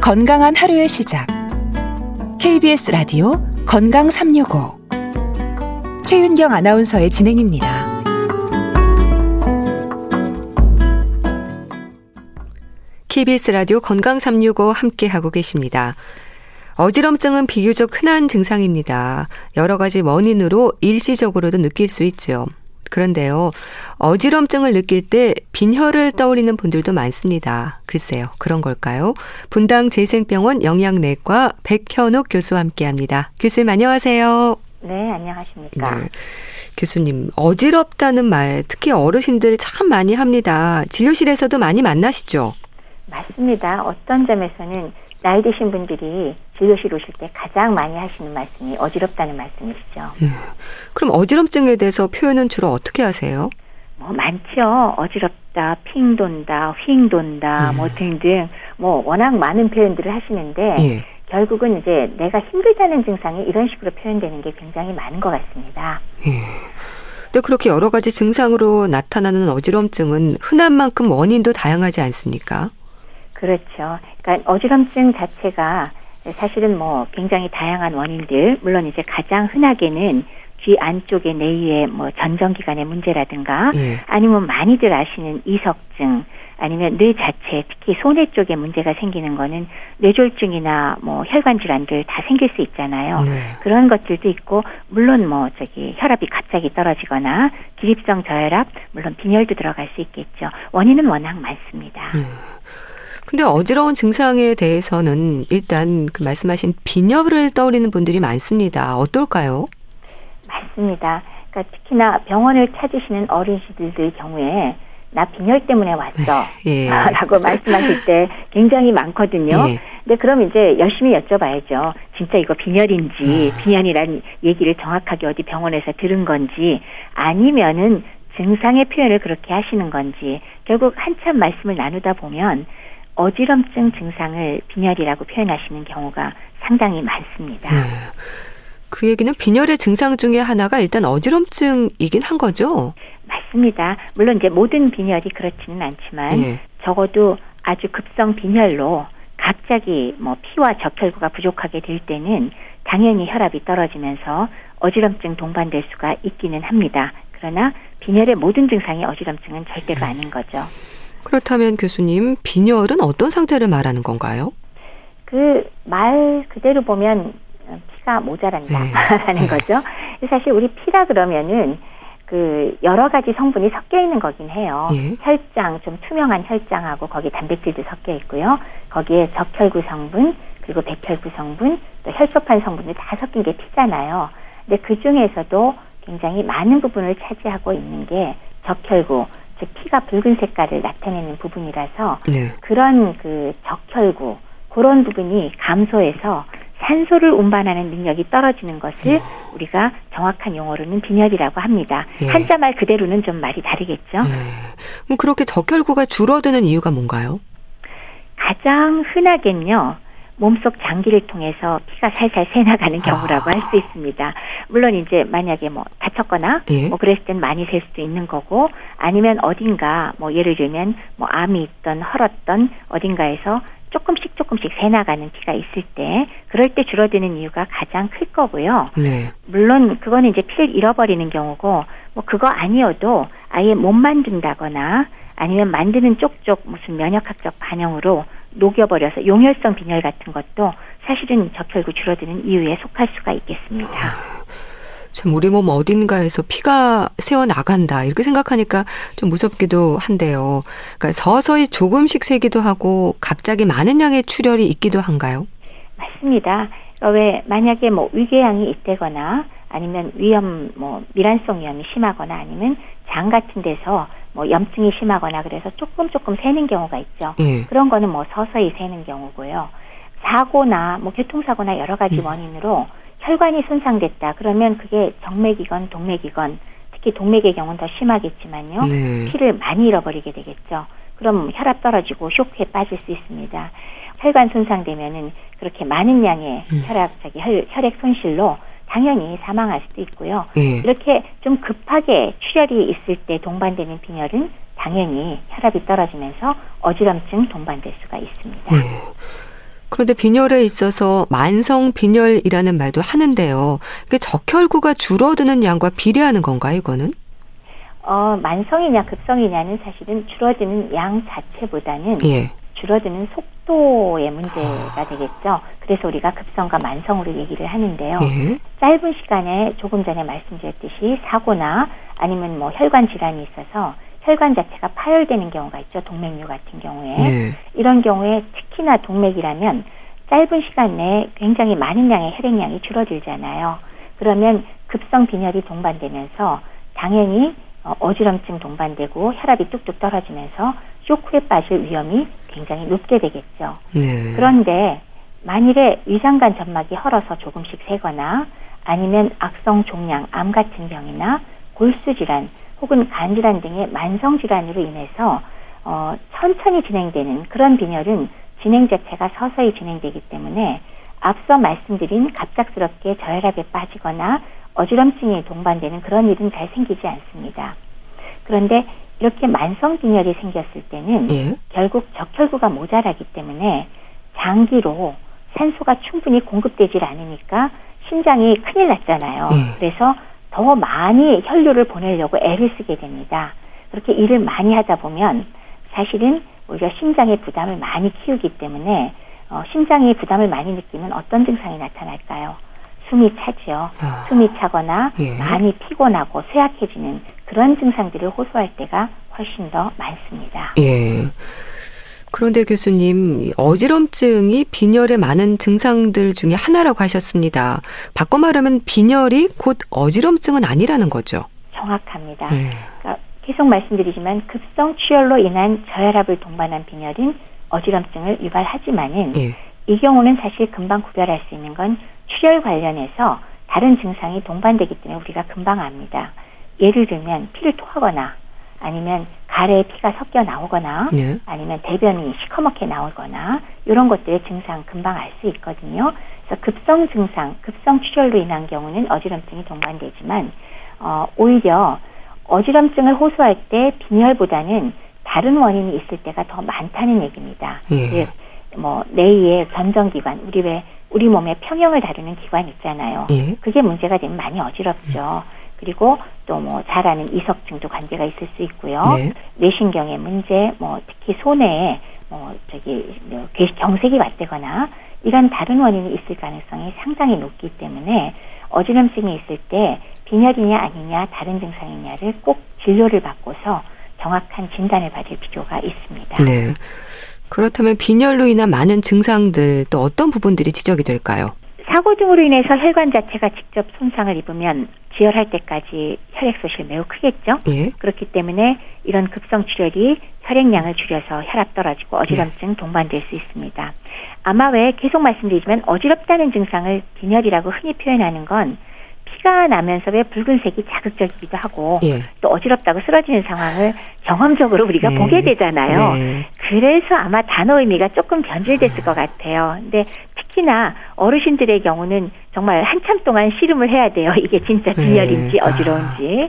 건강한 하루의 시작. KBS 라디오 건강 365. 최윤경 아나운서의 진행입니다. KBS 라디오 건강 365 함께 하고 계십니다. 어지럼증은 비교적 흔한 증상입니다. 여러 가지 원인으로 일시적으로도 느낄 수 있죠. 그런데요, 어지럼증을 느낄 때 빈혈을 떠올리는 분들도 많습니다. 글쎄요, 그런 걸까요? 분당 재생병원 영양내과 백현옥 교수와 함께 합니다. 교수님 안녕하세요. 네, 안녕하십니까. 네. 교수님, 어지럽다는 말 특히 어르신들 참 많이 합니다. 진료실에서도 많이 만나시죠? 맞습니다. 어떤 점에서는 나이 드신 분들이 진료실 오실 때 가장 많이 하시는 말씀이 어지럽다는 말씀이시죠. 음. 그럼 어지럼증에 대해서 표현은 주로 어떻게 하세요? 뭐 많죠. 어지럽다, 핑 돈다, 휙 돈다, 음. 뭐 등등 뭐 워낙 많은 표현들을 하시는데 예. 결국은 이제 내가 힘들다는 증상이 이런 식으로 표현되는 게 굉장히 많은 것 같습니다. 예. 근데 그렇게 여러 가지 증상으로 나타나는 어지럼증은 흔한 만큼 원인도 다양하지 않습니까? 그렇죠. 그러니까 어지럼증 자체가 사실은 뭐 굉장히 다양한 원인들, 물론 이제 가장 흔하게는 귀 안쪽의 내위의 뭐 전정기관의 문제라든가 예. 아니면 많이들 아시는 이석증 아니면 뇌 자체 특히 소뇌 쪽에 문제가 생기는 거는 뇌졸중이나 뭐 혈관 질환들 다 생길 수 있잖아요. 네. 그런 것들도 있고 물론 뭐 저기 혈압이 갑자기 떨어지거나 기립성 저혈압 물론 빈혈도 들어갈 수 있겠죠. 원인은 워낙 많습니다. 음. 근데 어지러운 증상에 대해서는 일단 그 말씀하신 빈혈을 떠올리는 분들이 많습니다. 어떨까요? 맞습니다. 그러니까 특히나 병원을 찾으시는 어르신들 경우에 나 빈혈 때문에 왔어. 예. 라고 말씀하실 때 굉장히 많거든요. 예. 근데 그럼 이제 열심히 여쭤봐야죠. 진짜 이거 빈혈인지, 아. 빈혈이란 얘기를 정확하게 어디 병원에서 들은 건지, 아니면은 증상의 표현을 그렇게 하시는 건지, 결국 한참 말씀을 나누다 보면 어지럼증 증상을 빈혈이라고 표현하시는 경우가 상당히 많습니다. 네. 그 얘기는 빈혈의 증상 중에 하나가 일단 어지럼증이긴 한 거죠? 맞습니다. 물론 이제 모든 빈혈이 그렇지는 않지만 네. 적어도 아주 급성 빈혈로 갑자기 뭐 피와 적혈구가 부족하게 될 때는 당연히 혈압이 떨어지면서 어지럼증 동반될 수가 있기는 합니다. 그러나 빈혈의 모든 증상이 어지럼증은 절대로 아닌 거죠. 그렇다면 교수님, 빈혈은 어떤 상태를 말하는 건가요? 그 말 그대로 보면 피가 모자란다라는 네. 거죠. 사실 우리 피라 그러면은 그 여러 가지 성분이 섞여 있는 거긴 해요. 예. 혈장 좀 투명한 혈장하고 거기 단백질도 섞여 있고요. 거기에 적혈구 성분 그리고 백혈구 성분 또 혈소판 성분이 다 섞인 게 피잖아요. 근데 그 중에서도 굉장히 많은 부분을 차지하고 있는 게 적혈구 즉 피가 붉은 색깔을 나타내는 부분이라서 네. 그런 그 적혈구 그런 부분이 감소해서 산소를 운반하는 능력이 떨어지는 것을 예. 우리가 정확한 용어로는 빈혈이라고 합니다. 예. 한자 말 그대로는 좀 말이 다르겠죠. 예. 그럼 그렇게 적혈구가 줄어드는 이유가 뭔가요? 가장 흔하겐요. 몸속 장기를 통해서 피가 살살 새나가는 경우라고 아. 할수 있습니다. 물론 이제 만약에 뭐 다쳤거나 예. 뭐 그랬을 땐 많이 셀 수도 있는 거고 아니면 어딘가 뭐 예를 들면 뭐 암이 있던 헐었던 어딘가에서 조금씩 조금씩 새나가는 피가 있을 때 그럴 때 줄어드는 이유가 가장 클 거고요. 네. 물론 그거는 이제 피를 잃어버리는 경우고 뭐 그거 아니어도 아예 못 만든다거나 아니면 만드는 쪽쪽 무슨 면역학적 반영으로 녹여버려서 용혈성 빈혈 같은 것도 사실은 적혈구 줄어드는 이유에 속할 수가 있겠습니다. 아, 참 우리 몸 어딘가에서 피가 새어 나간다 이렇게 생각하니까 좀 무섭기도 한데요. 그러니까 서서히 조금씩 새기도 하고 갑자기 많은 양의 출혈이 있기도 한가요? 맞습니다. 그러니까 왜 만약에 뭐 위궤양이 있다거나 아니면 위염 뭐 미란성 위염이 심하거나 아니면 장 같은 데서 뭐 염증이 심하거나 그래서 조금 조금 새는 경우가 있죠. 예. 그런 거는 뭐 서서히 새는 경우고요. 사고나 뭐 교통사고나 여러 가지 음. 원인으로 혈관이 손상됐다. 그러면 그게 정맥이건 동맥이건 특히 동맥의 경우는 더 심하겠지만요. 네. 피를 많이 잃어버리게 되겠죠. 그럼 혈압 떨어지고 쇼크에 빠질 수 있습니다. 혈관 손상되면은 그렇게 많은 양의 음. 혈압, 저기 혈, 혈액 손실로 당연히 사망할 수도 있고요. 네. 이렇게 좀 급하게 출혈이 있을 때 동반되는 빈혈은 당연히 혈압이 떨어지면서 어지럼증 동반될 수가 있습니다. 네. 그런데 빈혈에 있어서 만성 빈혈이라는 말도 하는데요. 이게 적혈구가 줄어드는 양과 비례하는 건가요, 이거는? 어, 만성이냐 급성이냐는 사실은 줄어드는 양 자체보다는 예. 줄어드는 속도의 문제가 아. 되겠죠. 그래서 우리가 급성과 만성으로 얘기를 하는데요. 예. 짧은 시간에 조금 전에 말씀드렸듯이 사고나 아니면 뭐 혈관 질환이 있어서 혈관 자체가 파열되는 경우가 있죠. 동맥류 같은 경우에. 네. 이런 경우에 특히나 동맥이라면 짧은 시간 내에 굉장히 많은 양의 혈액량이 줄어들잖아요. 그러면 급성 빈혈이 동반되면서 당연히 어, 어지럼증 동반되고 혈압이 뚝뚝 떨어지면서 쇼크에 빠질 위험이 굉장히 높게 되겠죠. 네. 그런데 만일에 위장관 점막이 헐어서 조금씩 새거나 아니면 악성 종양, 암 같은 병이나 골수 질환, 혹은 간 질환 등의 만성 질환으로 인해서 어, 천천히 진행되는 그런 빈혈은 진행 자체가 서서히 진행되기 때문에 앞서 말씀드린 갑작스럽게 저혈압에 빠지거나 어지럼증이 동반되는 그런 일은 잘 생기지 않습니다. 그런데 이렇게 만성 빈혈이 생겼을 때는 예? 결국 적혈구가 모자라기 때문에 장기로 산소가 충분히 공급되질 않으니까 심장이 큰일 났잖아요. 예. 그래서 더 많이 혈류를 보내려고 애를 쓰게 됩니다. 그렇게 일을 많이 하다 보면 사실은 우리가 심장의 부담을 많이 키우기 때문에 어, 심장이 부담을 많이 느끼면 어떤 증상이 나타날까요? 숨이 차죠. 아. 숨이 차거나 예. 많이 피곤하고 쇠약해지는 그런 증상들을 호소할 때가 훨씬 더 많습니다. 예. 그런데 교수님, 어지럼증이 빈혈의 많은 증상들 중에 하나라고 하셨습니다. 바꿔 말하면 빈혈이 곧 어지럼증은 아니라는 거죠. 정확합니다. 네. 그러니까 계속 말씀드리지만 급성 출혈로 인한 저혈압을 동반한 빈혈은 어지럼증을 유발하지만은 네. 이 경우는 사실 금방 구별할 수 있는 건 출혈 관련해서 다른 증상이 동반되기 때문에 우리가 금방 압니다. 예를 들면 피를 토하거나 아니면 가래에 피가 섞여 나오거나 네. 아니면 대변이 시커멓게 나오거나 이런 것들의 증상 금방 알 수 있거든요. 그래서 급성 증상, 급성 출혈로 인한 경우는 어지럼증이 동반되지만 어, 오히려 어지럼증을 호소할 때 빈혈보다는 다른 원인이 있을 때가 더 많다는 얘기입니다. 예. 뭐 뇌의 전정기관, 우리 왜 우리 몸의 평형을 다루는 기관 있잖아요. 예. 그게 문제가 되면 많이 어지럽죠. 그리고 또 뭐잘 아는 이석증도 관계가 있을 수 있고요. 네. 뇌신경의 문제, 뭐 특히 손에 뭐 저기 뭐 경색이 왔다거나 이런 다른 원인이 있을 가능성이 상당히 높기 때문에 어지럼증이 있을 때 빈혈이냐 아니냐 다른 증상이냐를 꼭 진료를 받고서 정확한 진단을 받을 필요가 있습니다. 네. 그렇다면 빈혈로 인한 많은 증상들 또 어떤 부분들이 지적이 될까요? 사고 등으로 인해서 혈관 자체가 직접 손상을 입으면 지혈할 때까지 혈액 소실 매우 크겠죠. 예. 그렇기 때문에 이런 급성 출혈이 혈액량을 줄여서 혈압 떨어지고 어지럼증 예. 동반될 수 있습니다. 아마 왜 계속 말씀드리지만 어지럽다는 증상을 빈혈이라고 흔히 표현하는 건 피가 나면서 왜 붉은색이 자극적이기도 하고 예. 또 어지럽다고 쓰러지는 상황을 경험적으로 우리가 네. 보게 되잖아요. 네. 그래서 아마 단어 의미가 조금 변질됐을 것 같아요. 근데 특히나 어르신들의 경우는 정말 한참 동안 씨름을 해야 돼요. 이게 진짜 빈혈인지 네. 어지러운지.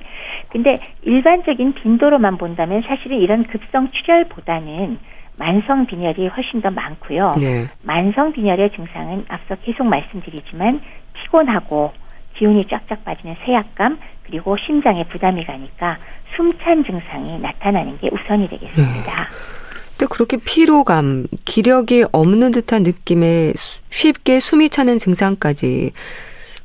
근데 일반적인 빈도로만 본다면 사실은 이런 급성 출혈보다는 만성 빈혈이 훨씬 더 많고요. 네. 만성 빈혈의 증상은 앞서 계속 말씀드리지만 피곤하고 기운이 쫙쫙 빠지는 쇠약감 그리고 심장에 부담이 가니까 숨찬 증상이 나타나는 게 우선이 되겠습니다. 네. 그렇게 피로감, 기력이 없는 듯한 느낌에 쉽게 숨이 차는 증상까지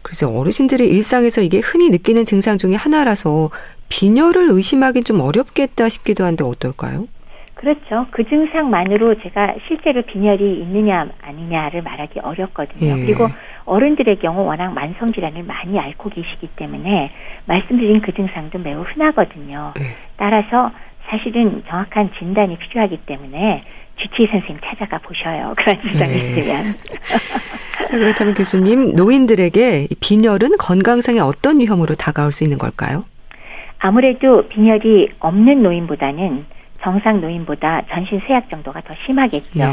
그래서 어르신들의 일상에서 이게 흔히 느끼는 증상 중에 하나라서 빈혈을 의심하기 좀 어렵겠다 싶기도 한데 어떨까요? 그렇죠. 그 증상만으로 제가 실제로 빈혈이 있느냐 아니냐를 말하기 어렵거든요. 예. 그리고 어른들의 경우 워낙 만성 질환을 많이 앓고 계시기 때문에 말씀드린 그 증상도 매우 흔하거든요. 예. 따라서 사실은 정확한 진단이 필요하기 때문에 주치의 선생님 찾아가 보셔요. 그런 증상이 네. 있으면. 자, 그렇다면 교수님, 노인들에게 빈혈은 건강상의 어떤 위험으로 다가올 수 있는 걸까요? 아무래도 빈혈이 없는 노인보다는 정상 노인보다 전신 쇠약 정도가 더 심하겠죠. 네.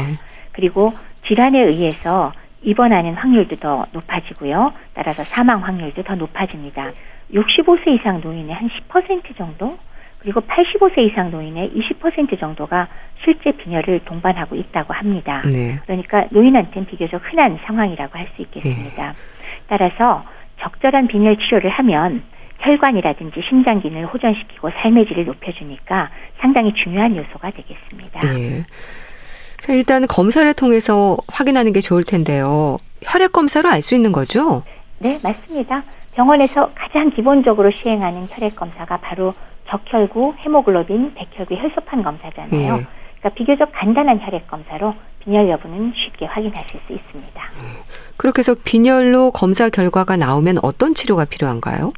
그리고 질환에 의해서 입원하는 확률도 더 높아지고요. 따라서 사망 확률도 더 높아집니다. 65세 이상 노인의 한 10% 정도, 그리고 85세 이상 노인의 20% 정도가 실제 빈혈을 동반하고 있다고 합니다. 네. 그러니까 노인한테는 비교적 흔한 상황이라고 할 수 있겠습니다. 네. 따라서 적절한 빈혈 치료를 하면 혈관이라든지 심장 기능을 호전시키고 삶의 질을 높여주니까 상당히 중요한 요소가 되겠습니다. 네. 자, 일단 검사를 통해서 확인하는 게 좋을 텐데요. 혈액 검사로 알 수 있는 거죠? 네, 맞습니다. 병원에서 가장 기본적으로 시행하는 혈액 검사가 바로 적혈구, 헤모글로빈, 백혈구 혈소판 검사잖아요. 네. 그러니까 비교적 간단한 혈액 검사로 빈혈 여부는 쉽게 확인하실 수 있습니다. 그렇게 해서 빈혈로 검사 결과가 나오면 어떤 치료가 필요한가요?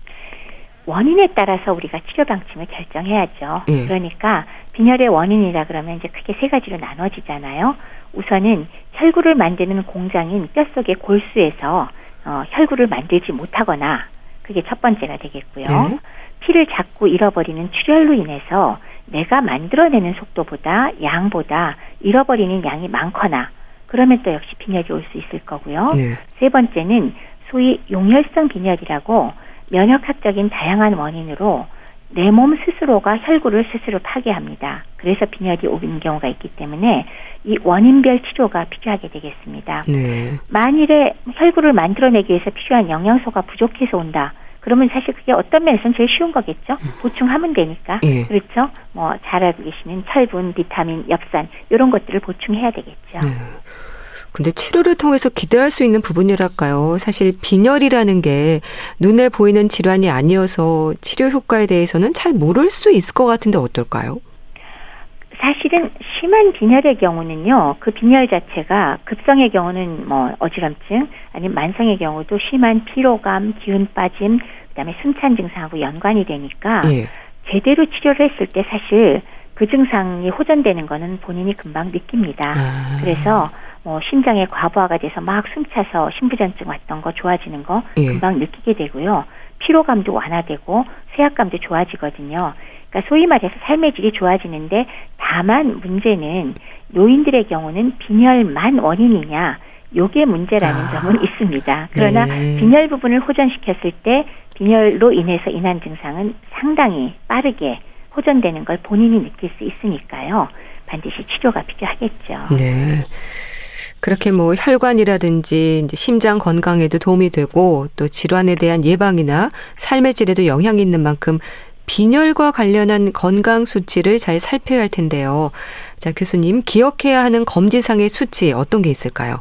원인에 따라서 우리가 치료 방침을 결정해야죠. 예. 그러니까 빈혈의 원인이라 그러면 이제 크게 세 가지로 나눠지잖아요. 우선은 혈구를 만드는 공장인 뼛속의 골수에서 어, 혈구를 만들지 못하거나 그게 첫 번째가 되겠고요. 예. 피를 자꾸 잃어버리는 출혈로 인해서 내가 만들어내는 속도보다 양보다 잃어버리는 양이 많거나 그러면 또 역시 빈혈이 올 수 있을 거고요. 네. 세 번째는 소위 용혈성 빈혈이라고 면역학적인 다양한 원인으로 내 몸 스스로가 혈구를 스스로 파괴합니다. 그래서 빈혈이 오는 경우가 있기 때문에 이 원인별 치료가 필요하게 되겠습니다. 네. 만일에 혈구를 만들어내기 위해서 필요한 영양소가 부족해서 온다. 그러면 사실 그게 어떤 면에서는 제일 쉬운 거겠죠. 음. 보충하면 되니까. 예. 그렇죠. 뭐 잘 알고 계시는 철분, 비타민, 엽산 이런 것들을 보충해야 되겠죠. 네. 근데 치료를 통해서 기대할 수 있는 부분이랄까요? 사실 빈혈이라는 게 눈에 보이는 질환이 아니어서 치료 효과에 대해서는 잘 모를 수 있을 것 같은데 어떨까요? 사실은 심한 빈혈의 경우는요, 그 빈혈 자체가 급성의 경우는 뭐 어지럼증, 아니면 만성의 경우도 심한 피로감, 기운 빠짐, 그다음에 숨찬 증상하고 연관이 되니까 예. 제대로 치료를 했을 때 사실 그 증상이 호전되는 거는 본인이 금방 느낍니다. 아. 그래서 뭐 심장에 과부하가 돼서 막 숨차서 심부전증 왔던 거 좋아지는 거 예. 금방 느끼게 되고요. 피로감도 완화되고 쇠약감도 좋아지거든요. 그러니까 소위 말해서 삶의 질이 좋아지는데 다만 문제는 노인들의 경우는 빈혈만 원인이냐 요게 문제라는 아, 점은 있습니다. 그러나 네. 빈혈 부분을 호전시켰을 때 빈혈로 인해서 인한 증상은 상당히 빠르게 호전되는 걸 본인이 느낄 수 있으니까요. 반드시 치료가 필요하겠죠. 네. 그렇게 뭐 혈관이라든지 이제 심장 건강에도 도움이 되고 또 질환에 대한 예방이나 삶의 질에도 영향이 있는 만큼 빈혈과 관련한 건강 수치를 잘 살펴야 할 텐데요. 자, 교수님, 기억해야 하는 검지상의 수치 어떤 게 있을까요?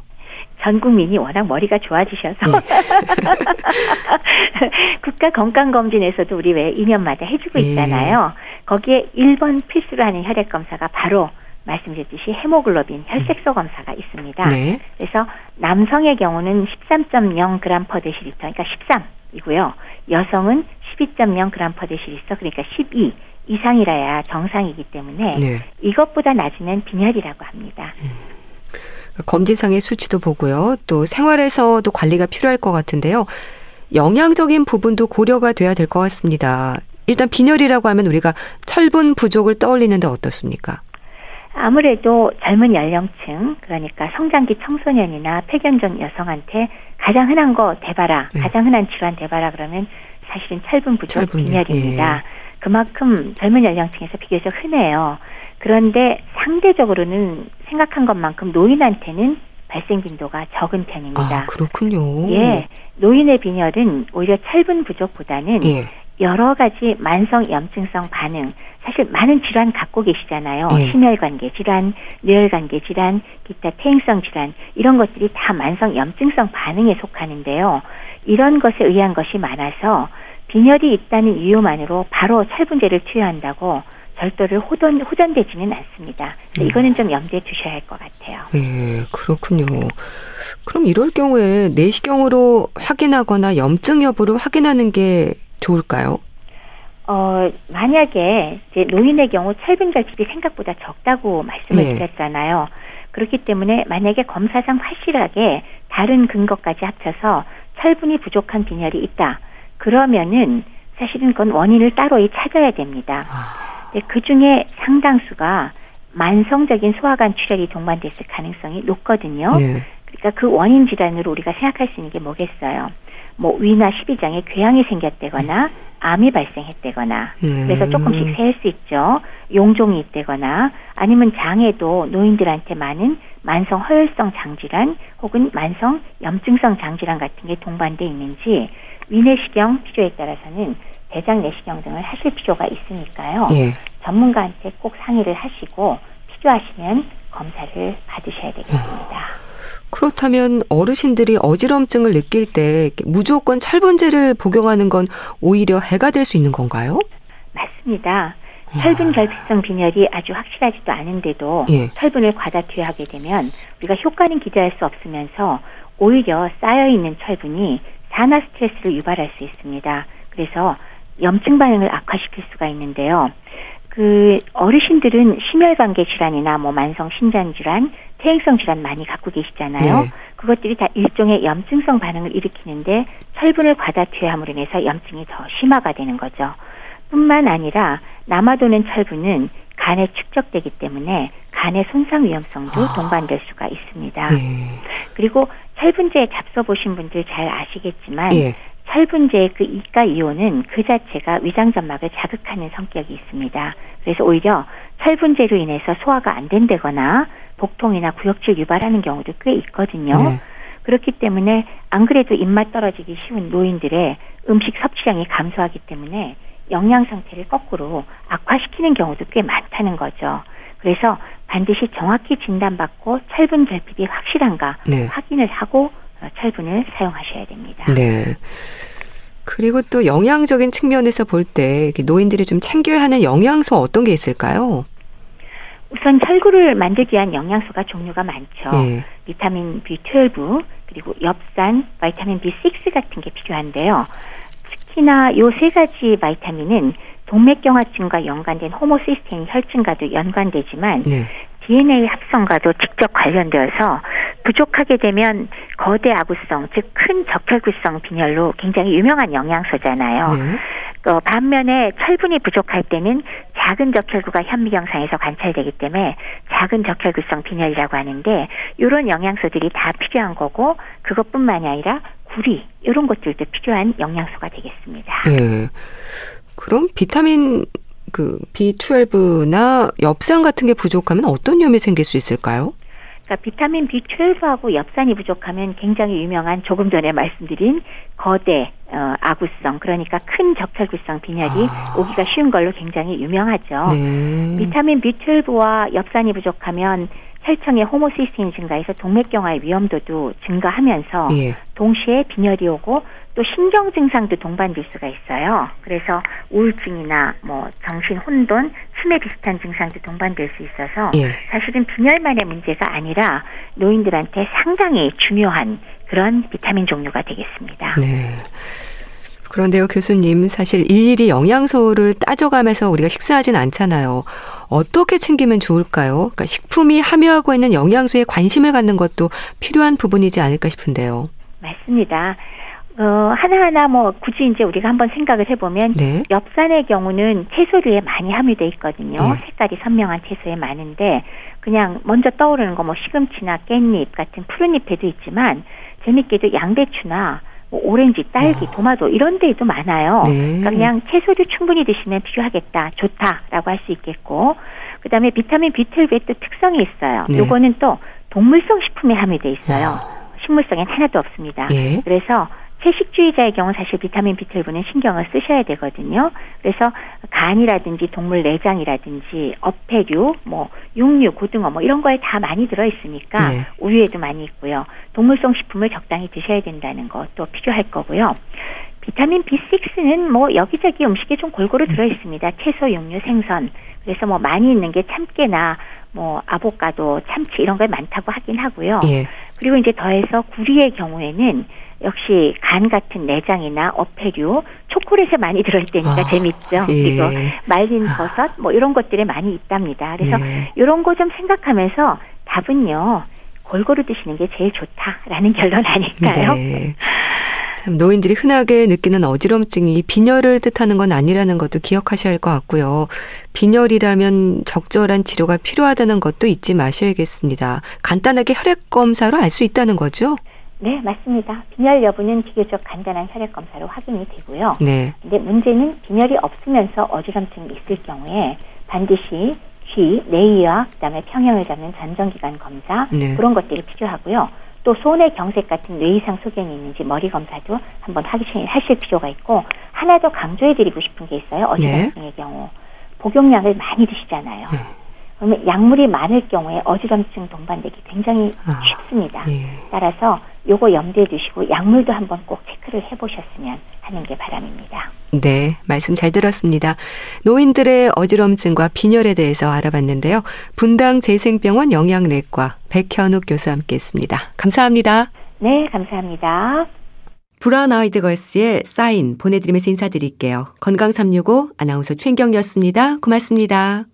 전 국민이 워낙 머리가 좋아지셔서 네. 국가 건강 검진에서도 우리 왜 2년마다 해주고 예. 있잖아요. 네. 거기에 1번 필수로 하는 혈액 검사가 바로 말씀드렸듯이 헤모글로빈 혈색소 검사가 있습니다. 네. 그래서 남성의 경우는 13.0g per 데시리터, 그러니까 13이고요. 여성은 12.0g per 데시리터, 그러니까 12 이상이라야 정상이기 때문에 네. 이것보다 낮으면 빈혈이라고 합니다. 음. 검진상의 수치도 보고요. 또 생활에서도 관리가 필요할 것 같은데요. 영양적인 부분도 고려가 돼야 될 것 같습니다. 일단 빈혈이라고 하면 우리가 철분 부족을 떠올리는데 어떻습니까? 아무래도 젊은 연령층, 그러니까 성장기 청소년이나 폐견종 여성한테 가장 흔한 거 대바라, 네. 가장 흔한 질환 대바라 그러면 사실은 철분 부족 철분이, 빈혈입니다. 예. 그만큼 젊은 연령층에서 비교적 흔해요. 그런데 상대적으로는 생각한 것만큼 노인한테는 발생 빈도가 적은 편입니다. 아, 그렇군요. 예. 노인의 빈혈은 오히려 철분 부족보다는 예. 여러 가지 만성 염증성 반응, 사실 많은 질환 갖고 계시잖아요. 예. 심혈관계 질환, 뇌혈관계 질환, 기타 퇴행성 질환 이런 것들이 다 만성 염증성 반응에 속하는데요. 이런 것에 의한 것이 많아서 빈혈이 있다는 이유만으로 바로 철분제를 투여한다고 절도를 호전, 호전되지는 않습니다. 음. 이거는 좀 염두에 두셔야 할 것 같아요. 네, 그렇군요. 그럼 이럴 경우에 내시경으로 확인하거나 염증 여부를 확인하는 게 좋을까요? 어, 만약에 이제 노인의 경우 철분 결핍이 생각보다 적다고 말씀을 네. 드렸잖아요. 그렇기 때문에 만약에 검사상 확실하게 다른 근거까지 합쳐서 철분이 부족한 빈혈이 있다. 그러면은 사실은 그건 원인을 따로 찾아야 됩니다. 아. 그 중에 상당수가 만성적인 소화관 출혈이 동반됐을 가능성이 높거든요. 네. 그러니까 그 원인 질환으로 우리가 생각할 수 있는 게 뭐겠어요? 뭐 위나 십이장에 궤양이 생겼다거나 암이 발생했다거나 네. 그래서 조금씩 셀 수 있죠. 용종이 있다거나 아니면 장에도 노인들한테 많은 만성 허혈성 장질환 혹은 만성 염증성 장질환 같은 게 동반돼 있는지 위내시경 필요에 따라서는 대장 내시경 등을 하실 필요가 있으니까요. 네. 전문가한테 꼭 상의를 하시고 필요하시면 검사를 받으셔야 되겠습니다. 그렇다면 어르신들이 어지럼증을 느낄 때 무조건 철분제를 복용하는 건 오히려 해가 될 수 있는 건가요? 맞습니다. 철분 결핍성 빈혈이 아주 확실하지도 않은데도 예. 철분을 과다 투여하게 되면 우리가 효과는 기대할 수 없으면서 오히려 쌓여 있는 철분이 산화 스트레스를 유발할 수 있습니다. 그래서 염증 반응을 악화시킬 수가 있는데요. 그 어르신들은 심혈관계 질환이나 뭐 만성 신장 질환, 퇴행성 질환 많이 갖고 계시잖아요. 네. 그것들이 다 일종의 염증성 반응을 일으키는데 철분을 과다 투여함으로 인해서 염증이 더 심화가 되는 거죠. 뿐만 아니라 남아도는 철분은 간에 축적되기 때문에 간의 손상 위험성도 아. 동반될 수가 있습니다. 네. 그리고 철분제에 잡숴 보신 분들 잘 아시겠지만 예. 철분제의 그 이가 이온은 그 자체가 위장 점막을 자극하는 성격이 있습니다. 그래서 오히려 철분제로 인해서 소화가 안 된다거나 복통이나 구역질 유발하는 경우도 꽤 있거든요. 네. 그렇기 때문에 안 그래도 입맛 떨어지기 쉬운 노인들의 음식 섭취량이 감소하기 때문에 영양 상태를 거꾸로 악화시키는 경우도 꽤 많다는 거죠. 그래서 반드시 정확히 진단받고 철분 결핍이 확실한가 네. 확인을 하고 철분을 사용하셔야 됩니다. 네. 그리고 또 영양적인 측면에서 볼 때 노인들이 좀 챙겨야 하는 영양소 어떤 게 있을까요? 우선 철구를 만들기 위한 영양소가 종류가 많죠. 네. 비타민 B12 그리고 엽산, 바이타민 B6 같은 게 필요한데요. 특히나 요 세 가지 바이타민은 동맥경화증과 연관된 호모시스테인 혈증과도 연관되지만 네. DNA 합성과도 직접 관련되어서 부족하게 되면 거대 아구성, 즉 큰 적혈구성 빈혈로 굉장히 유명한 영양소잖아요. 네. 어, 반면에 철분이 부족할 때는 작은 적혈구가 현미경상에서 관찰되기 때문에 작은 적혈구성 빈혈이라고 하는데 이런 영양소들이 다 필요한 거고 그것뿐만이 아니라 구리 이런 것들도 필요한 영양소가 되겠습니다. 네. 그럼 비타민 그 B12나 엽산 같은 게 부족하면 어떤 위험이 생길 수 있을까요? 그러니까 비타민 B12하고 엽산이 부족하면 굉장히 유명한 조금 전에 말씀드린 거대 어, 아구성 그러니까 큰 적혈구성 빈혈이 아. 오기가 쉬운 걸로 굉장히 유명하죠. 네. 비타민 B12와 엽산이 부족하면 혈청의 호모시스틴 증가해서 동맥경화의 위험도도 증가하면서 예. 동시에 빈혈이 오고 또 신경 증상도 동반될 수가 있어요. 그래서 우울증이나 뭐 정신 혼돈, 치매 비슷한 증상도 동반될 수 있어서 예. 사실은 빈혈만의 문제가 아니라 노인들한테 상당히 중요한 그런 비타민 종류가 되겠습니다. 네. 그런데요, 교수님, 사실 일일이 영양소를 따져가면서 우리가 식사하진 않잖아요. 어떻게 챙기면 좋을까요? 그러니까 식품이 함유하고 있는 영양소에 관심을 갖는 것도 필요한 부분이지 않을까 싶은데요. 맞습니다. 어, 하나하나 뭐 굳이 이제 우리가 한번 생각을 해보면 네. 엽산의 경우는 채소류에 많이 함유돼 있거든요. 네. 색깔이 선명한 채소에 많은데 그냥 먼저 떠오르는 거 뭐 시금치나 깻잎 같은 푸른 잎에도 있지만 재밌게도 양배추나 뭐 오렌지, 딸기, 어. 도마도 이런 데에도 많아요. 네. 그러니까 그냥 채소류 충분히 드시면 필요하겠다, 좋다라고 할 수 있겠고 그 다음에 비타민 B12의 또 특성이 있어요. 네. 요거는 또 동물성 식품에 함유돼 있어요. 어. 식물성엔 하나도 없습니다. 예. 그래서 채식주의자의 경우 사실 비타민 B12는 신경을 쓰셔야 되거든요. 그래서 간이라든지 동물 내장이라든지 어패류, 뭐 육류, 고등어 뭐 이런 거에 다 많이 들어 있으니까 네. 우유에도 많이 있고요. 동물성 식품을 적당히 드셔야 된다는 것도 필요할 거고요. 비타민 B6는 뭐 여기저기 음식에 좀 골고루 들어 있습니다. 채소, 육류, 생선. 그래서 뭐 많이 있는 게 참깨나 뭐 아보카도, 참치 이런 게 많다고 하긴 하고요. 예. 그리고 이제 더해서 구리의 경우에는 역시 간 같은 내장이나 어패류, 초콜릿에 많이 들어있다니까 아, 재밌죠. 예. 그리고 말린 버섯 뭐 이런 것들에 많이 있답니다. 그래서 예. 이런 거 좀 생각하면서 답은요. 골고루 드시는 게 제일 좋다라는 결론 아닐까요? 네. 참 노인들이 흔하게 느끼는 어지럼증이 빈혈을 뜻하는 건 아니라는 것도 기억하셔야 할 것 같고요. 빈혈이라면 적절한 치료가 필요하다는 것도 잊지 마셔야겠습니다. 간단하게 혈액 검사로 알 수 있다는 거죠? 네, 맞습니다. 빈혈 여부는 비교적 간단한 혈액 검사로 확인이 되고요. 네. 근데 문제는 빈혈이 없으면서 어지럼증이 있을 경우에 반드시 귀, 내이와 그다음에 평형을 잡는 전정기관 검사 네. 그런 것들이 필요하고요. 또 손의 경색 같은 뇌 이상 소견이 있는지 머리 검사도 한번 하실 필요가 있고 하나 더 강조해드리고 싶은 게 있어요. 어지럼증의 네. 경우 복용량을 많이 드시잖아요. 네. 그러면 약물이 많을 경우에 어지럼증 동반되기 굉장히 아, 쉽습니다. 예. 따라서 요거 염두에 두시고 약물도 한번 꼭 체크를 해보셨으면 하는 게 바람입니다. 네, 말씀 잘 들었습니다. 노인들의 어지럼증과 빈혈에 대해서 알아봤는데요. 분당 재생병원 영양내과 백현욱 교수와 함께했습니다. 감사합니다. 네, 감사합니다. 브라운 아이드 걸스의 사인 보내드리면서 인사드릴게요. 건강365 아나운서 최경이었습니다. 고맙습니다.